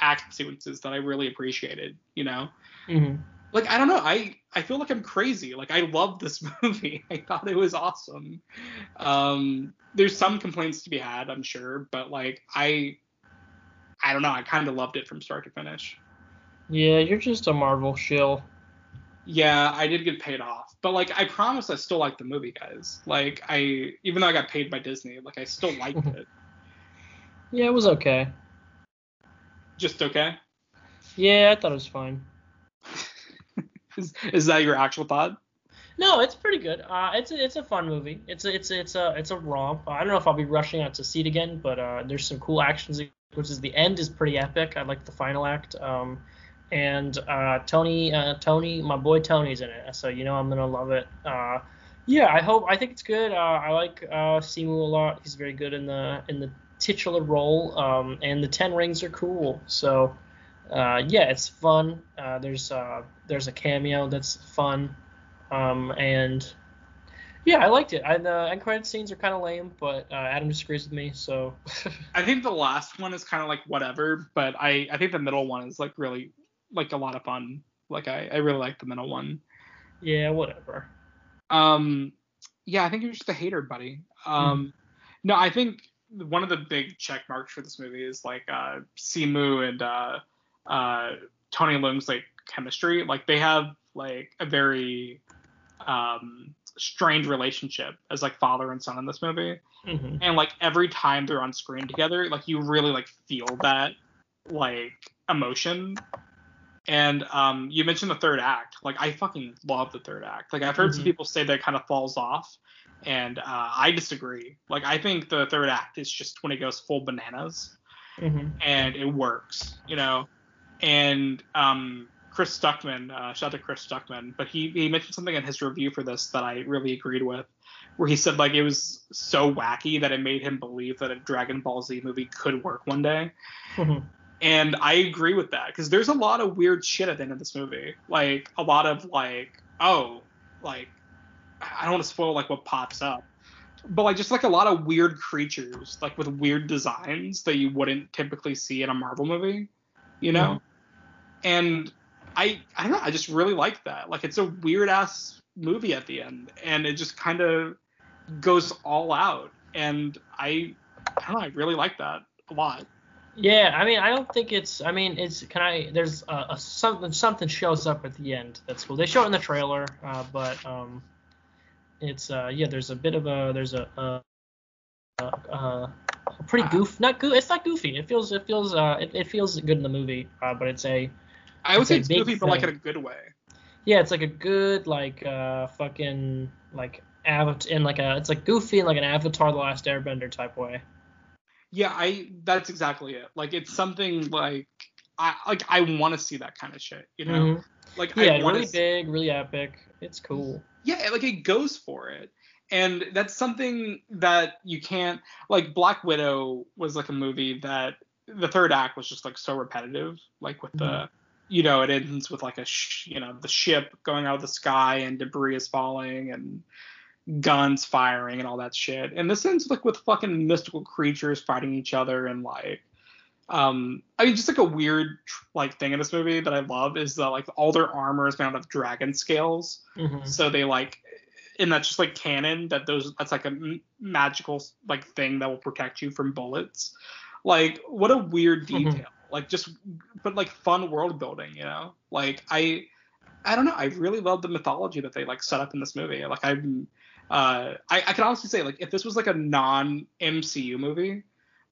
action sequences that I really appreciated, you know? Mhm. like I don't know. I I feel like I'm crazy. Like I love this movie. I thought it was awesome. Um, there's some complaints to be had, I'm sure, but like I I don't know. I kind of loved it from start to finish. Yeah, you're just a Marvel shill. Yeah, I did get paid off, but like I promise, I still like the movie, guys. Like I, even though I got paid by Disney, like I still liked it. Yeah, it was okay. Just okay. Yeah, I thought it was fine. Is, is that your actual thought? No, it's pretty good. Uh, it's a, it's a fun movie. It's a, it's a, it's a it's a romp. I don't know if I'll be rushing out to see it again, but uh, there's some cool action sequences. The end is pretty epic. I like the final act. Um, and uh, Tony uh, Tony, my boy Tony's in it, so you know I'm gonna love it. Uh, yeah, I hope. I think it's good. Uh, I like uh, Simu a lot. He's very good in the in the titular role. Um, and the Ten Rings are cool. So uh, yeah, it's fun. Uh, there's uh, there's a cameo that's fun, um, and yeah, I liked it. I, the end credit scenes are kind of lame, but uh, Adam disagrees with me, so I think the last one is kind of like whatever, but I I think the middle one is like really like a lot of fun. Like I I really like the middle one. yeah, whatever. Um, yeah, I think you're just a hater, buddy. Um, no, I think one of the big check marks for this movie is like uh, Simu and uh, uh, Tony Leung's like chemistry. Like they have like a very um, strained relationship as like father and son in this movie, hmm and like every time they're on screen together, like you really like feel that like emotion. And um, you mentioned the third act. Like I fucking love the third act. Like I've heard some Mhm. people say that it kind of falls off, and uh, I disagree. Like I think the third act is just when it goes full bananas, hmm and it works, you know. And um, Chris Stuckman, uh, shout out to Chris Stuckman, but he he mentioned something in his review for this that I really agreed with, where he said like it was so wacky that it made him believe that a Dragon Ball Z movie could work one day. hmm And I agree with that because there's a lot of weird shit at the end of this movie. Like a lot of like, oh, like I don't want to spoil like what pops up, but like just like a lot of weird creatures like with weird designs that you wouldn't typically see in a Marvel movie, you know. Mm-hmm. And I I don't know. I just really like that. Like it's a weird ass movie at the end, and it just kind of goes all out. And I I don't know. I really like that a lot. Yeah, I mean, I don't think it's. I mean, it's. Can I? There's a, a something. Something shows up at the end. That's cool. They show it in the trailer, uh, but um, it's uh, yeah. There's a bit of a. There's a. a, a, a pretty goof. Not goof. It's not goofy. It feels. It feels. Uh, it, it feels good in the movie. Uh, but it's a. I would It's say it's goofy, but like in a good way. Yeah, it's like a good like uh fucking like avatar in like a. It's like goofy in like an Avatar: The Last Airbender type way. Yeah, I that's exactly it. Like it's something like I like I want to see that kind of shit, you know? Mhm. Like Yeah, I really to big, really epic. It's cool. Yeah, like it goes for it. and that's something that you can't like black widow was like a movie that the third act was just like so repetitive like with the Mhm. you know it ends with like a sh- you know the ship going out of the sky and debris is falling and guns firing and all that shit. And this ends like with fucking mystical creatures fighting each other and like um i mean just like a weird like thing in this movie that i love is that like all their armor is made out of dragon scales. Mhm. so they like and that's just like canon that those that's like a m- magical like thing that will protect you from bullets. Like what a weird Mhm. detail. Like just but like fun world building you know? Like i i don't know. I really love the mythology that they like set up in this movie. Like i'm uh i, I can honestly say like if this was like a non mcu movie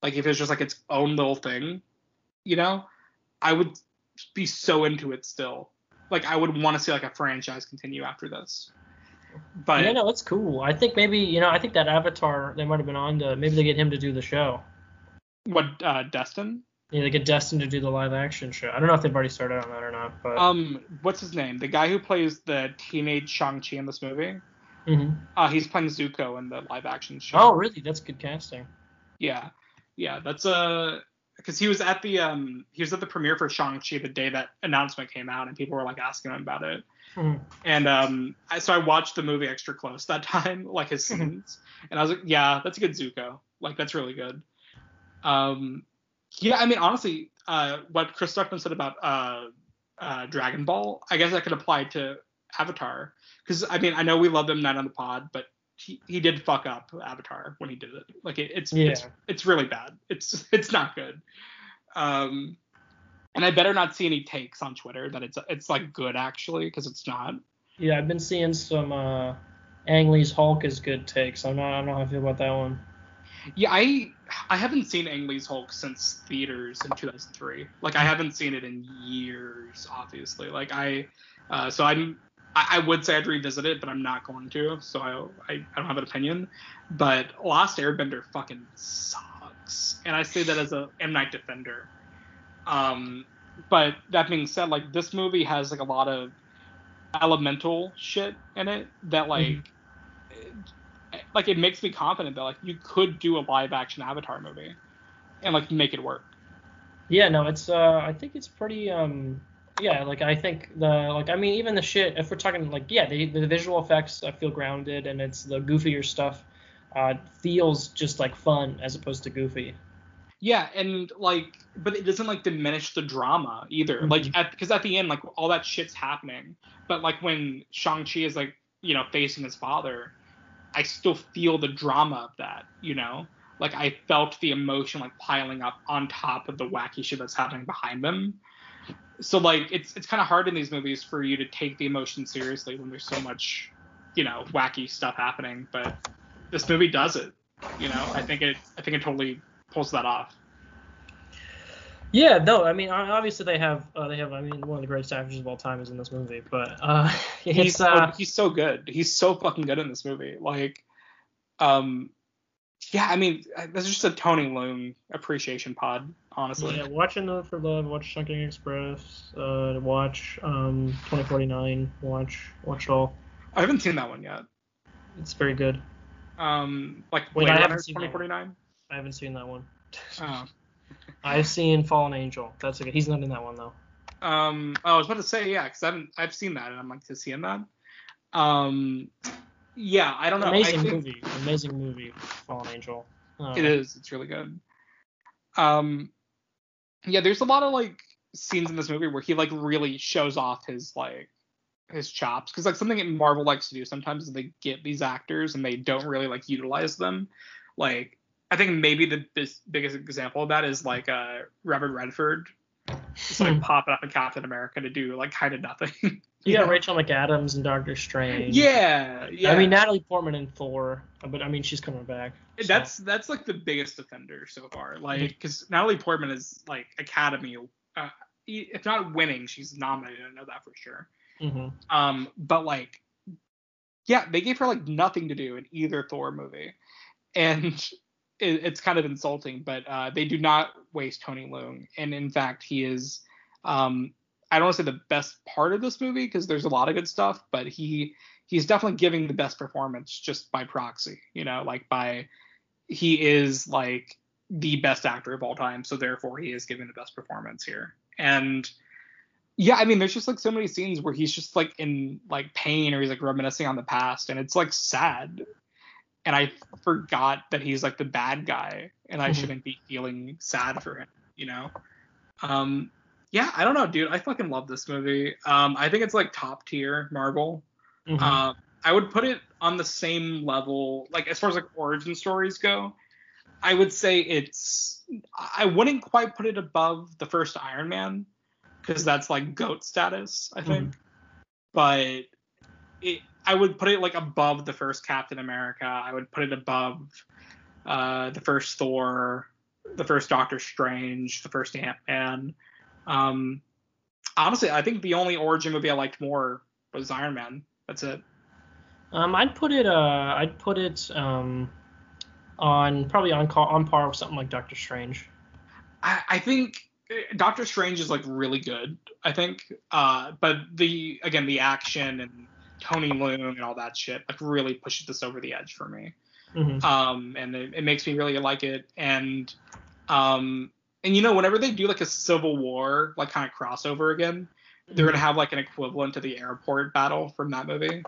like if it was just like its own little thing you know i would be so into it still. Like i would want to see like a franchise continue after this. But yeah, no, it's cool. I think maybe you know, I think that Avatar they might have been on to maybe they get him to do the show. what uh destin Yeah, they get destined to do the live action show. I don't know if they've already started on that or not, but um what's his name the guy who plays the teenage shang-chi in this movie Mm-hmm. uh he's playing zuko in the live action show oh really? That's good casting. yeah yeah that's uh because he was at the um he was at the premiere for shang-chi the day that announcement came out and people were like asking him about it Mhm. and um I, so i watched the movie extra close that time like his Mhm. scenes and i was like yeah that's a good zuko like that's really good um yeah i mean honestly uh what chris Stuckman said about uh uh dragon ball i guess that could apply to avatar because i mean i know we love him not on the pod but he, he did fuck up avatar when he did it like it, it's Yeah. it's it's really bad it's it's not good um and i better not see any takes on twitter that it's it's like good actually because it's not Yeah, I've been seeing some uh Ang Lee's Hulk is good takes. I'm not I don't know how I feel about that one. Yeah, I I haven't seen Ang Lee's Hulk since theaters in 2003. Like I haven't seen it in years, obviously. Like I, uh, so I'm I, I would say I'd revisit it, but I'm not going to. So I, I I don't have an opinion. But Last Airbender fucking sucks, and I say that as a M Night defender. Um, but that being said, like this movie has like a lot of elemental shit in it that like Mhm. Like it makes me confident that like you could do a live action avatar movie and like make it work Yeah, no, it's uh I think it's pretty um yeah, like I think the like I mean even the shit if we're talking like yeah, the the visual effects I feel grounded and it's the goofier stuff uh feels just like fun as opposed to goofy. yeah and like but it doesn't like diminish the drama either like Mhm. at because at the end like all that shit's happening but like when shang-chi is like you know facing his father i still feel the drama of that you know? Like i felt the emotion like piling up on top of the wacky shit that's happening behind them. So like it's it's kind of hard in these movies for you to take the emotion seriously when there's so much you know wacky stuff happening but this movie does it you know? I think it i think it totally pulls that off Yeah, no, I mean obviously they have uh, they have I mean one of the greatest actors of all time is in this movie, but uh he's it's so, uh he's so good he's so fucking good in this movie like um yeah i mean uh, this is just a tony Leung appreciation pod honestly yeah, watching the for love, watch Chungking Express, uh watch um 2049, watch watch it all. i haven't seen that one yet It's very good. um like Wait, Blade I haven't one. 2049 I haven't seen that one. oh I've seen Fallen Angel. That's a good. He's not in that one though. um oh, i was about to say yeah because i haven't i've seen that and i'm like to seeing that um yeah i don't know Amazing think, movie. Amazing movie. Fallen Angel. Uh, It is. It's really good. Um, yeah, there's a lot of like scenes in this movie where he like really shows off his like his chops because like something that Marvel likes to do sometimes is they get these actors and they don't really like utilize them. Like I think maybe the bis- biggest example of that is like uh Robert Redford just like Hmm. popping up in Captain America to do like kind of nothing. You got Rachel McAdams and Doctor Strange. yeah, yeah. I mean Natalie Portman in Thor, but I mean she's coming back. so- that's that's like the biggest offender so far. Like, because Natalie Portman is like Academy, uh, if not winning, she's nominated. I know that for sure. Mhm. Um, but like, yeah, they gave her like nothing to do in either Thor movie, and it, it's kind of insulting. But uh, they do not waste Tony Leung, and in fact, he is. Um, I don't want to say the best part of this movie because there's a lot of good stuff, but he he's definitely giving the best performance just by proxy, you know, like by he is like the best actor of all time, so therefore he is giving the best performance here. And yeah, I mean, there's just like so many scenes where he's just like in like pain or he's like reminiscing on the past, and it's like sad. And I forgot that he's like the bad guy, and I Mhm. shouldn't be feeling sad for him, you know. Um, yeah, I don't know, dude. I fucking love this movie. Um, I think it's like top tier Marvel. Mhm. Um, I would put it on the same level, like as far as like origin stories go. I would say it's. I wouldn't quite put it above the first Iron Man, because that's like goat status, I think. But it, I would put it like above the first Captain America. I would put it above uh, the first Thor, the first Doctor Strange, the first Ant Man. Um, honestly, I think the only origin movie I liked more was Iron Man. That's it. Um, I'd put it. Uh, I'd put it um, on probably on call, on par with something like Doctor Strange. I, I think uh, Doctor Strange is like really good. I think, uh, but the again the action and Tony Leung and all that shit like really pushes this over the edge for me. hmm Um, and it, it makes me really like it. And um, and you know whenever they do like a Civil War like kind of crossover again, they're gonna have like an equivalent to the airport battle from that movie.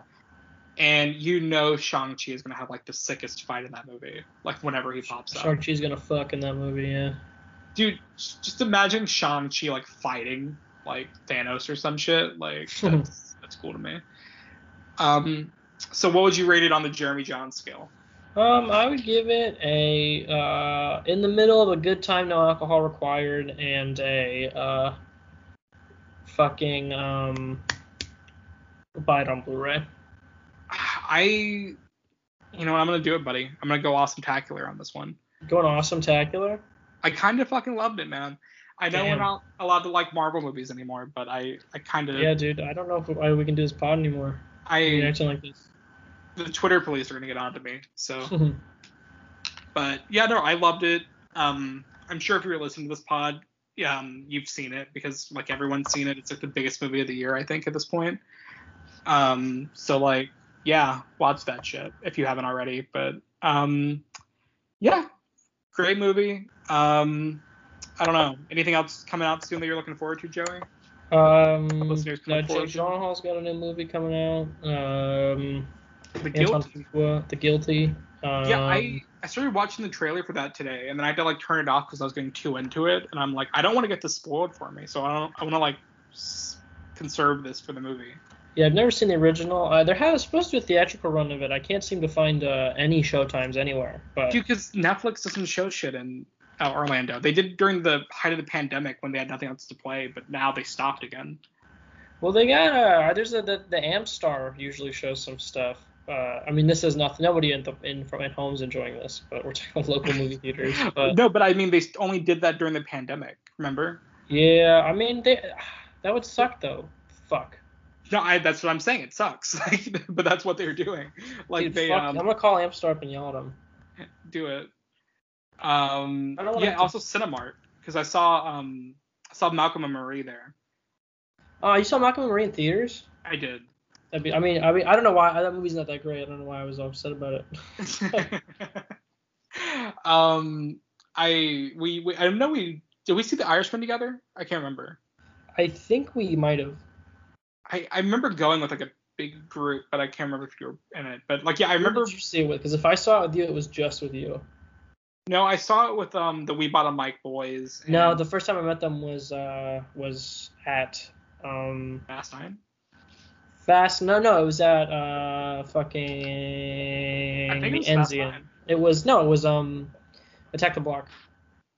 And you know Shang Chi is gonna have like the sickest fight in that movie, like whenever he pops up. Shang Chi's gonna fuck in that movie. Yeah. dude just imagine shang-chi like fighting like thanos or some shit like that's, that's cool to me um so what would you rate it on the jeremy Jahns scale Um, I would give it a uh, in the middle of a good time, no alcohol required, and a uh, fucking um, buy it on Blu-ray. i you know what i'm gonna do it buddy i'm gonna go awesome tacular on this one Going awesome tacular. i kind of fucking loved it man i know Damn. we're not allowed to like marvel movies anymore but i i kind of Yeah, dude. I don't know if why we can do this pod anymore. I acting like this. the twitter police are gonna get on to me so But yeah, no, I loved it. Um, I'm sure if you're listening to this pod, um, you've seen it because like everyone's seen it. It's like the biggest movie of the year, I think, at this point. Um, so like, yeah, watch that shit if you haven't already. But um, yeah, great movie. Um, I don't know. Anything else coming out soon that you're looking forward to, Joey? Um, Listeners can forward Jake. Gyllenhaal's got a new movie coming out. Um, The Anton Guilt. Fuqua, The Guilty. Um, Yeah, I I started watching the trailer for that today, and then I had to like turn it off because I was getting too into it, and I'm like, I don't want to get this spoiled for me, so I don't. I want to like s- conserve this for the movie. Yeah, I've never seen the original. Uh, there has supposed to be a theatrical run of it. I can't seem to find uh, any showtimes anywhere. But because Netflix doesn't show shit in uh, Orlando. They did during the height of the pandemic when they had nothing else to play, but now they stopped again. well, they got uh, there's a the, the Amstar usually shows some stuff. Uh, I mean, this is nothing. Nobody in the in from at home's enjoying this, but we're talking about local movie theaters. But no, but I mean, they only did that during the pandemic. Remember? yeah, I mean, they that would suck though. Fuck. No, I, that's what I'm saying. It sucks. Like, but that's what they're doing. Like Dude, they fuck. um, I'm gonna call Amstar up and yell at them. do it. Um, I don't yeah, also Cinemark because I saw um I saw Malcolm and Marie there. Uh, you saw Malcolm and Marie in theaters? I did. That'd be, I mean, I mean, I don't know why that movie's not that great. I don't know why I was upset about it. um, I we, we I don't know we did we see the Irishman together? I can't remember. I think we might have. I I remember going with like a big group, but I can't remember if you were in it. But like yeah, I Who remember. did you see it with? Because if I saw it with you, it was just with you. No, I saw it with um the We Bought a Mic boys. No, the first time I met them was uh was at um Fast Nine. Fast. No, no, it was at uh fucking I think it was Enzian. It was no, it was um Attack the Block.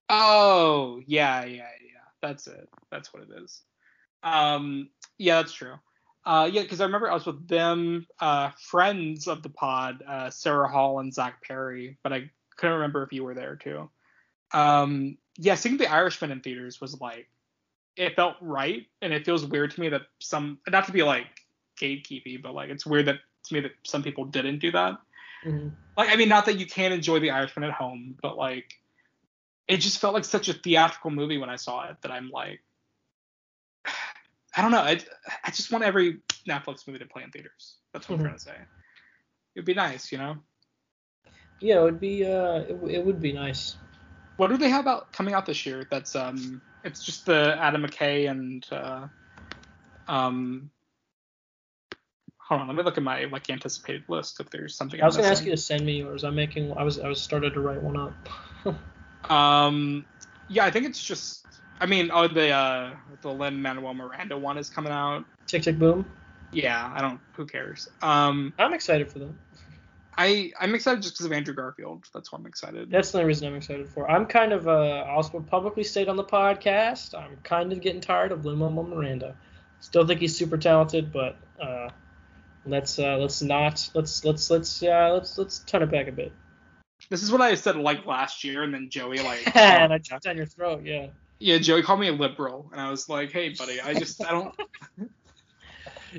Oh yeah, yeah, yeah. That's it. That's what it is. Um, yeah, that's true. Uh, yeah, because I remember I was with them, uh, friends of the pod, uh, Sarah Hall and Zach Perry, but I couldn't remember if you were there too. Um, yeah, seeing The Irishman in theaters was like, it felt right, and it feels weird to me that some, not to be like gatekeepy, but like it's weird that to me that some people didn't do that. Mhm. Like, I mean, not that you can't enjoy The Irishman at home, but like, it just felt like such a theatrical movie when I saw it that I'm like, I don't know. I, I just want every Netflix movie to play in theaters. That's what Mhm. I'm trying to say. It'd be nice, you know. Yeah, it would be. Uh, it, it would be nice. What do they have about coming out this year? That's um, it's just the Adam McKay and uh, um. Hold on, let me look at my like anticipated list if there's something. I was I'm gonna ask you to send me yours. I'm making. I was. I was started to write one up. Um, yeah, I think it's just. I mean, oh, the uh, the Lin Manuel Miranda one is coming out. Tick tick boom. Yeah, I don't. Who cares? Um, I'm excited for them. I I'm excited just because of Andrew Garfield. That's why I'm excited. That's the only reason I'm excited for. I'm kind of. Uh, also publicly state on the podcast. I'm kind of getting tired of Lin Manuel Miranda. Still think he's super talented, but uh, let's uh, let's not let's let's let's uh, let's let's turn it back a bit. This is what I said like last year, and then Joey like. and I jumped down your throat. Yeah. yeah, Joey called me a liberal, and I was like, hey, buddy, I just I don't.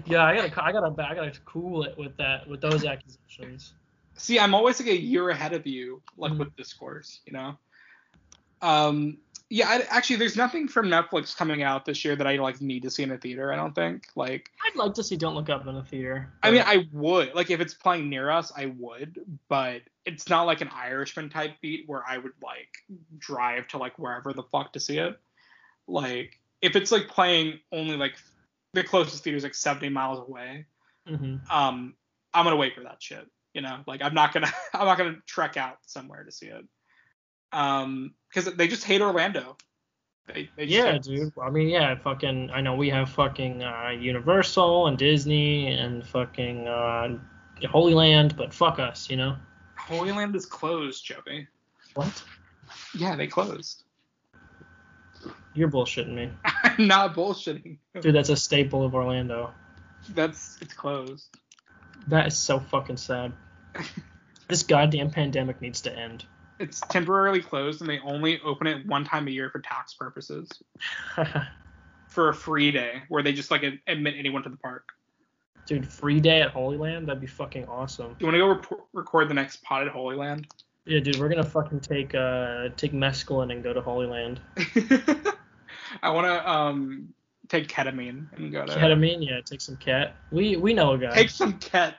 Yeah, I gotta I gotta I gotta cool it with that with those accusations. See, I'm always like a year ahead of you, like Mhm. with discourse, you know. Um, yeah, I, actually, there's nothing from Netflix coming out this year that I like need to see in a theater. I don't think. Like, I'd like to see Don't Look Up in a theater. I mean, I would like if it's playing near us, I would, but it's not like an Irishman type beat where I would like drive to like wherever the fuck to see it. Like, if it's like playing only like the closest theater is like 70 miles away, Mhm. um, I'm gonna wait for that shit. You know, like I'm not gonna I'm not gonna trek out somewhere to see it. Um, because they just hate Orlando. They, they just Yeah, hate- dude. I mean, yeah, fucking. I know we have fucking uh, Universal and Disney and fucking uh, Holy Land, but fuck us, you know. Holy Land is closed, Joey. What? Yeah, they closed. You're bullshitting me, I'm not bullshitting. dude. That's a staple of Orlando. That's it's closed. That is so fucking sad. This goddamn pandemic needs to end. It's temporarily closed, and they only open it one time a year for tax purposes, for a free day where they just like admit anyone to the park. dude, free day at Holy Land, that'd be fucking awesome. Do you want to go rep- record the next pod at Holy Land? Yeah, dude, we're gonna fucking take uh take mescaline and go to Holy Land. I want to um take ketamine and go to Ketamine, yeah, take some cat. We we know a guy. take some ket.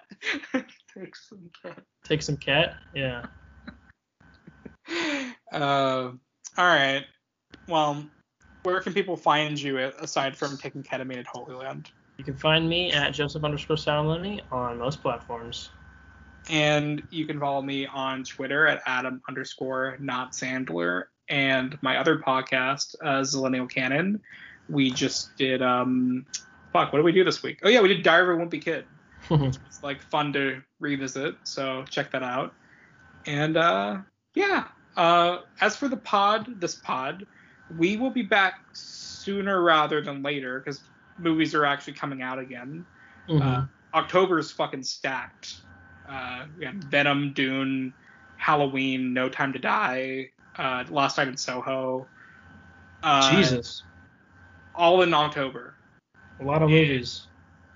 Take some ket. Take some cat, yeah. Uh, all right. Well, where can people find you aside from taking ketamine at Holy Land? You can find me at Joseph underscore Salomone on most platforms. And you can follow me on Twitter at Adam underscore not Sandler and my other podcast, uh, Zillennial Canon. We just did um, fuck. What did we do this week? Oh yeah, we did Diary of a Wimpy Kid. It's like fun to revisit, so check that out. And uh, yeah, uh, as for the pod, this pod, we will be back sooner rather than later because movies are actually coming out again. Mhm. Uh, October's fucking stacked. Uh, Venom, Dune, Halloween, No Time to Die, uh, Last Night in Soho. Uh, Jesus, All in October. a lot of movies.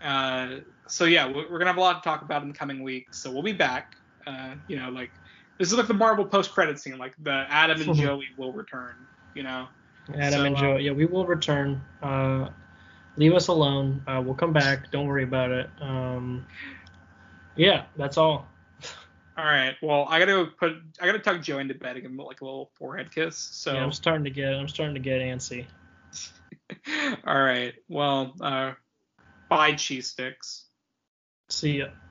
Uh, so yeah, we're, we're gonna have a lot to talk about in the coming weeks. So we'll be back. Uh, you know, like this is like the Marvel post-credit scene. Like the Adam and Joey will return. You know. Adam So, and Joey. uh, yeah, we will return. Uh, leave us alone. Uh, we'll come back. Don't worry about it. Um, yeah, that's all. All right. Well, I gotta go put. I gotta tuck Joey into bed and give him like a little forehead kiss. So. Yeah, I'm starting to get. I'm starting to get antsy. All right. Well, uh, bye, cheese sticks. See ya.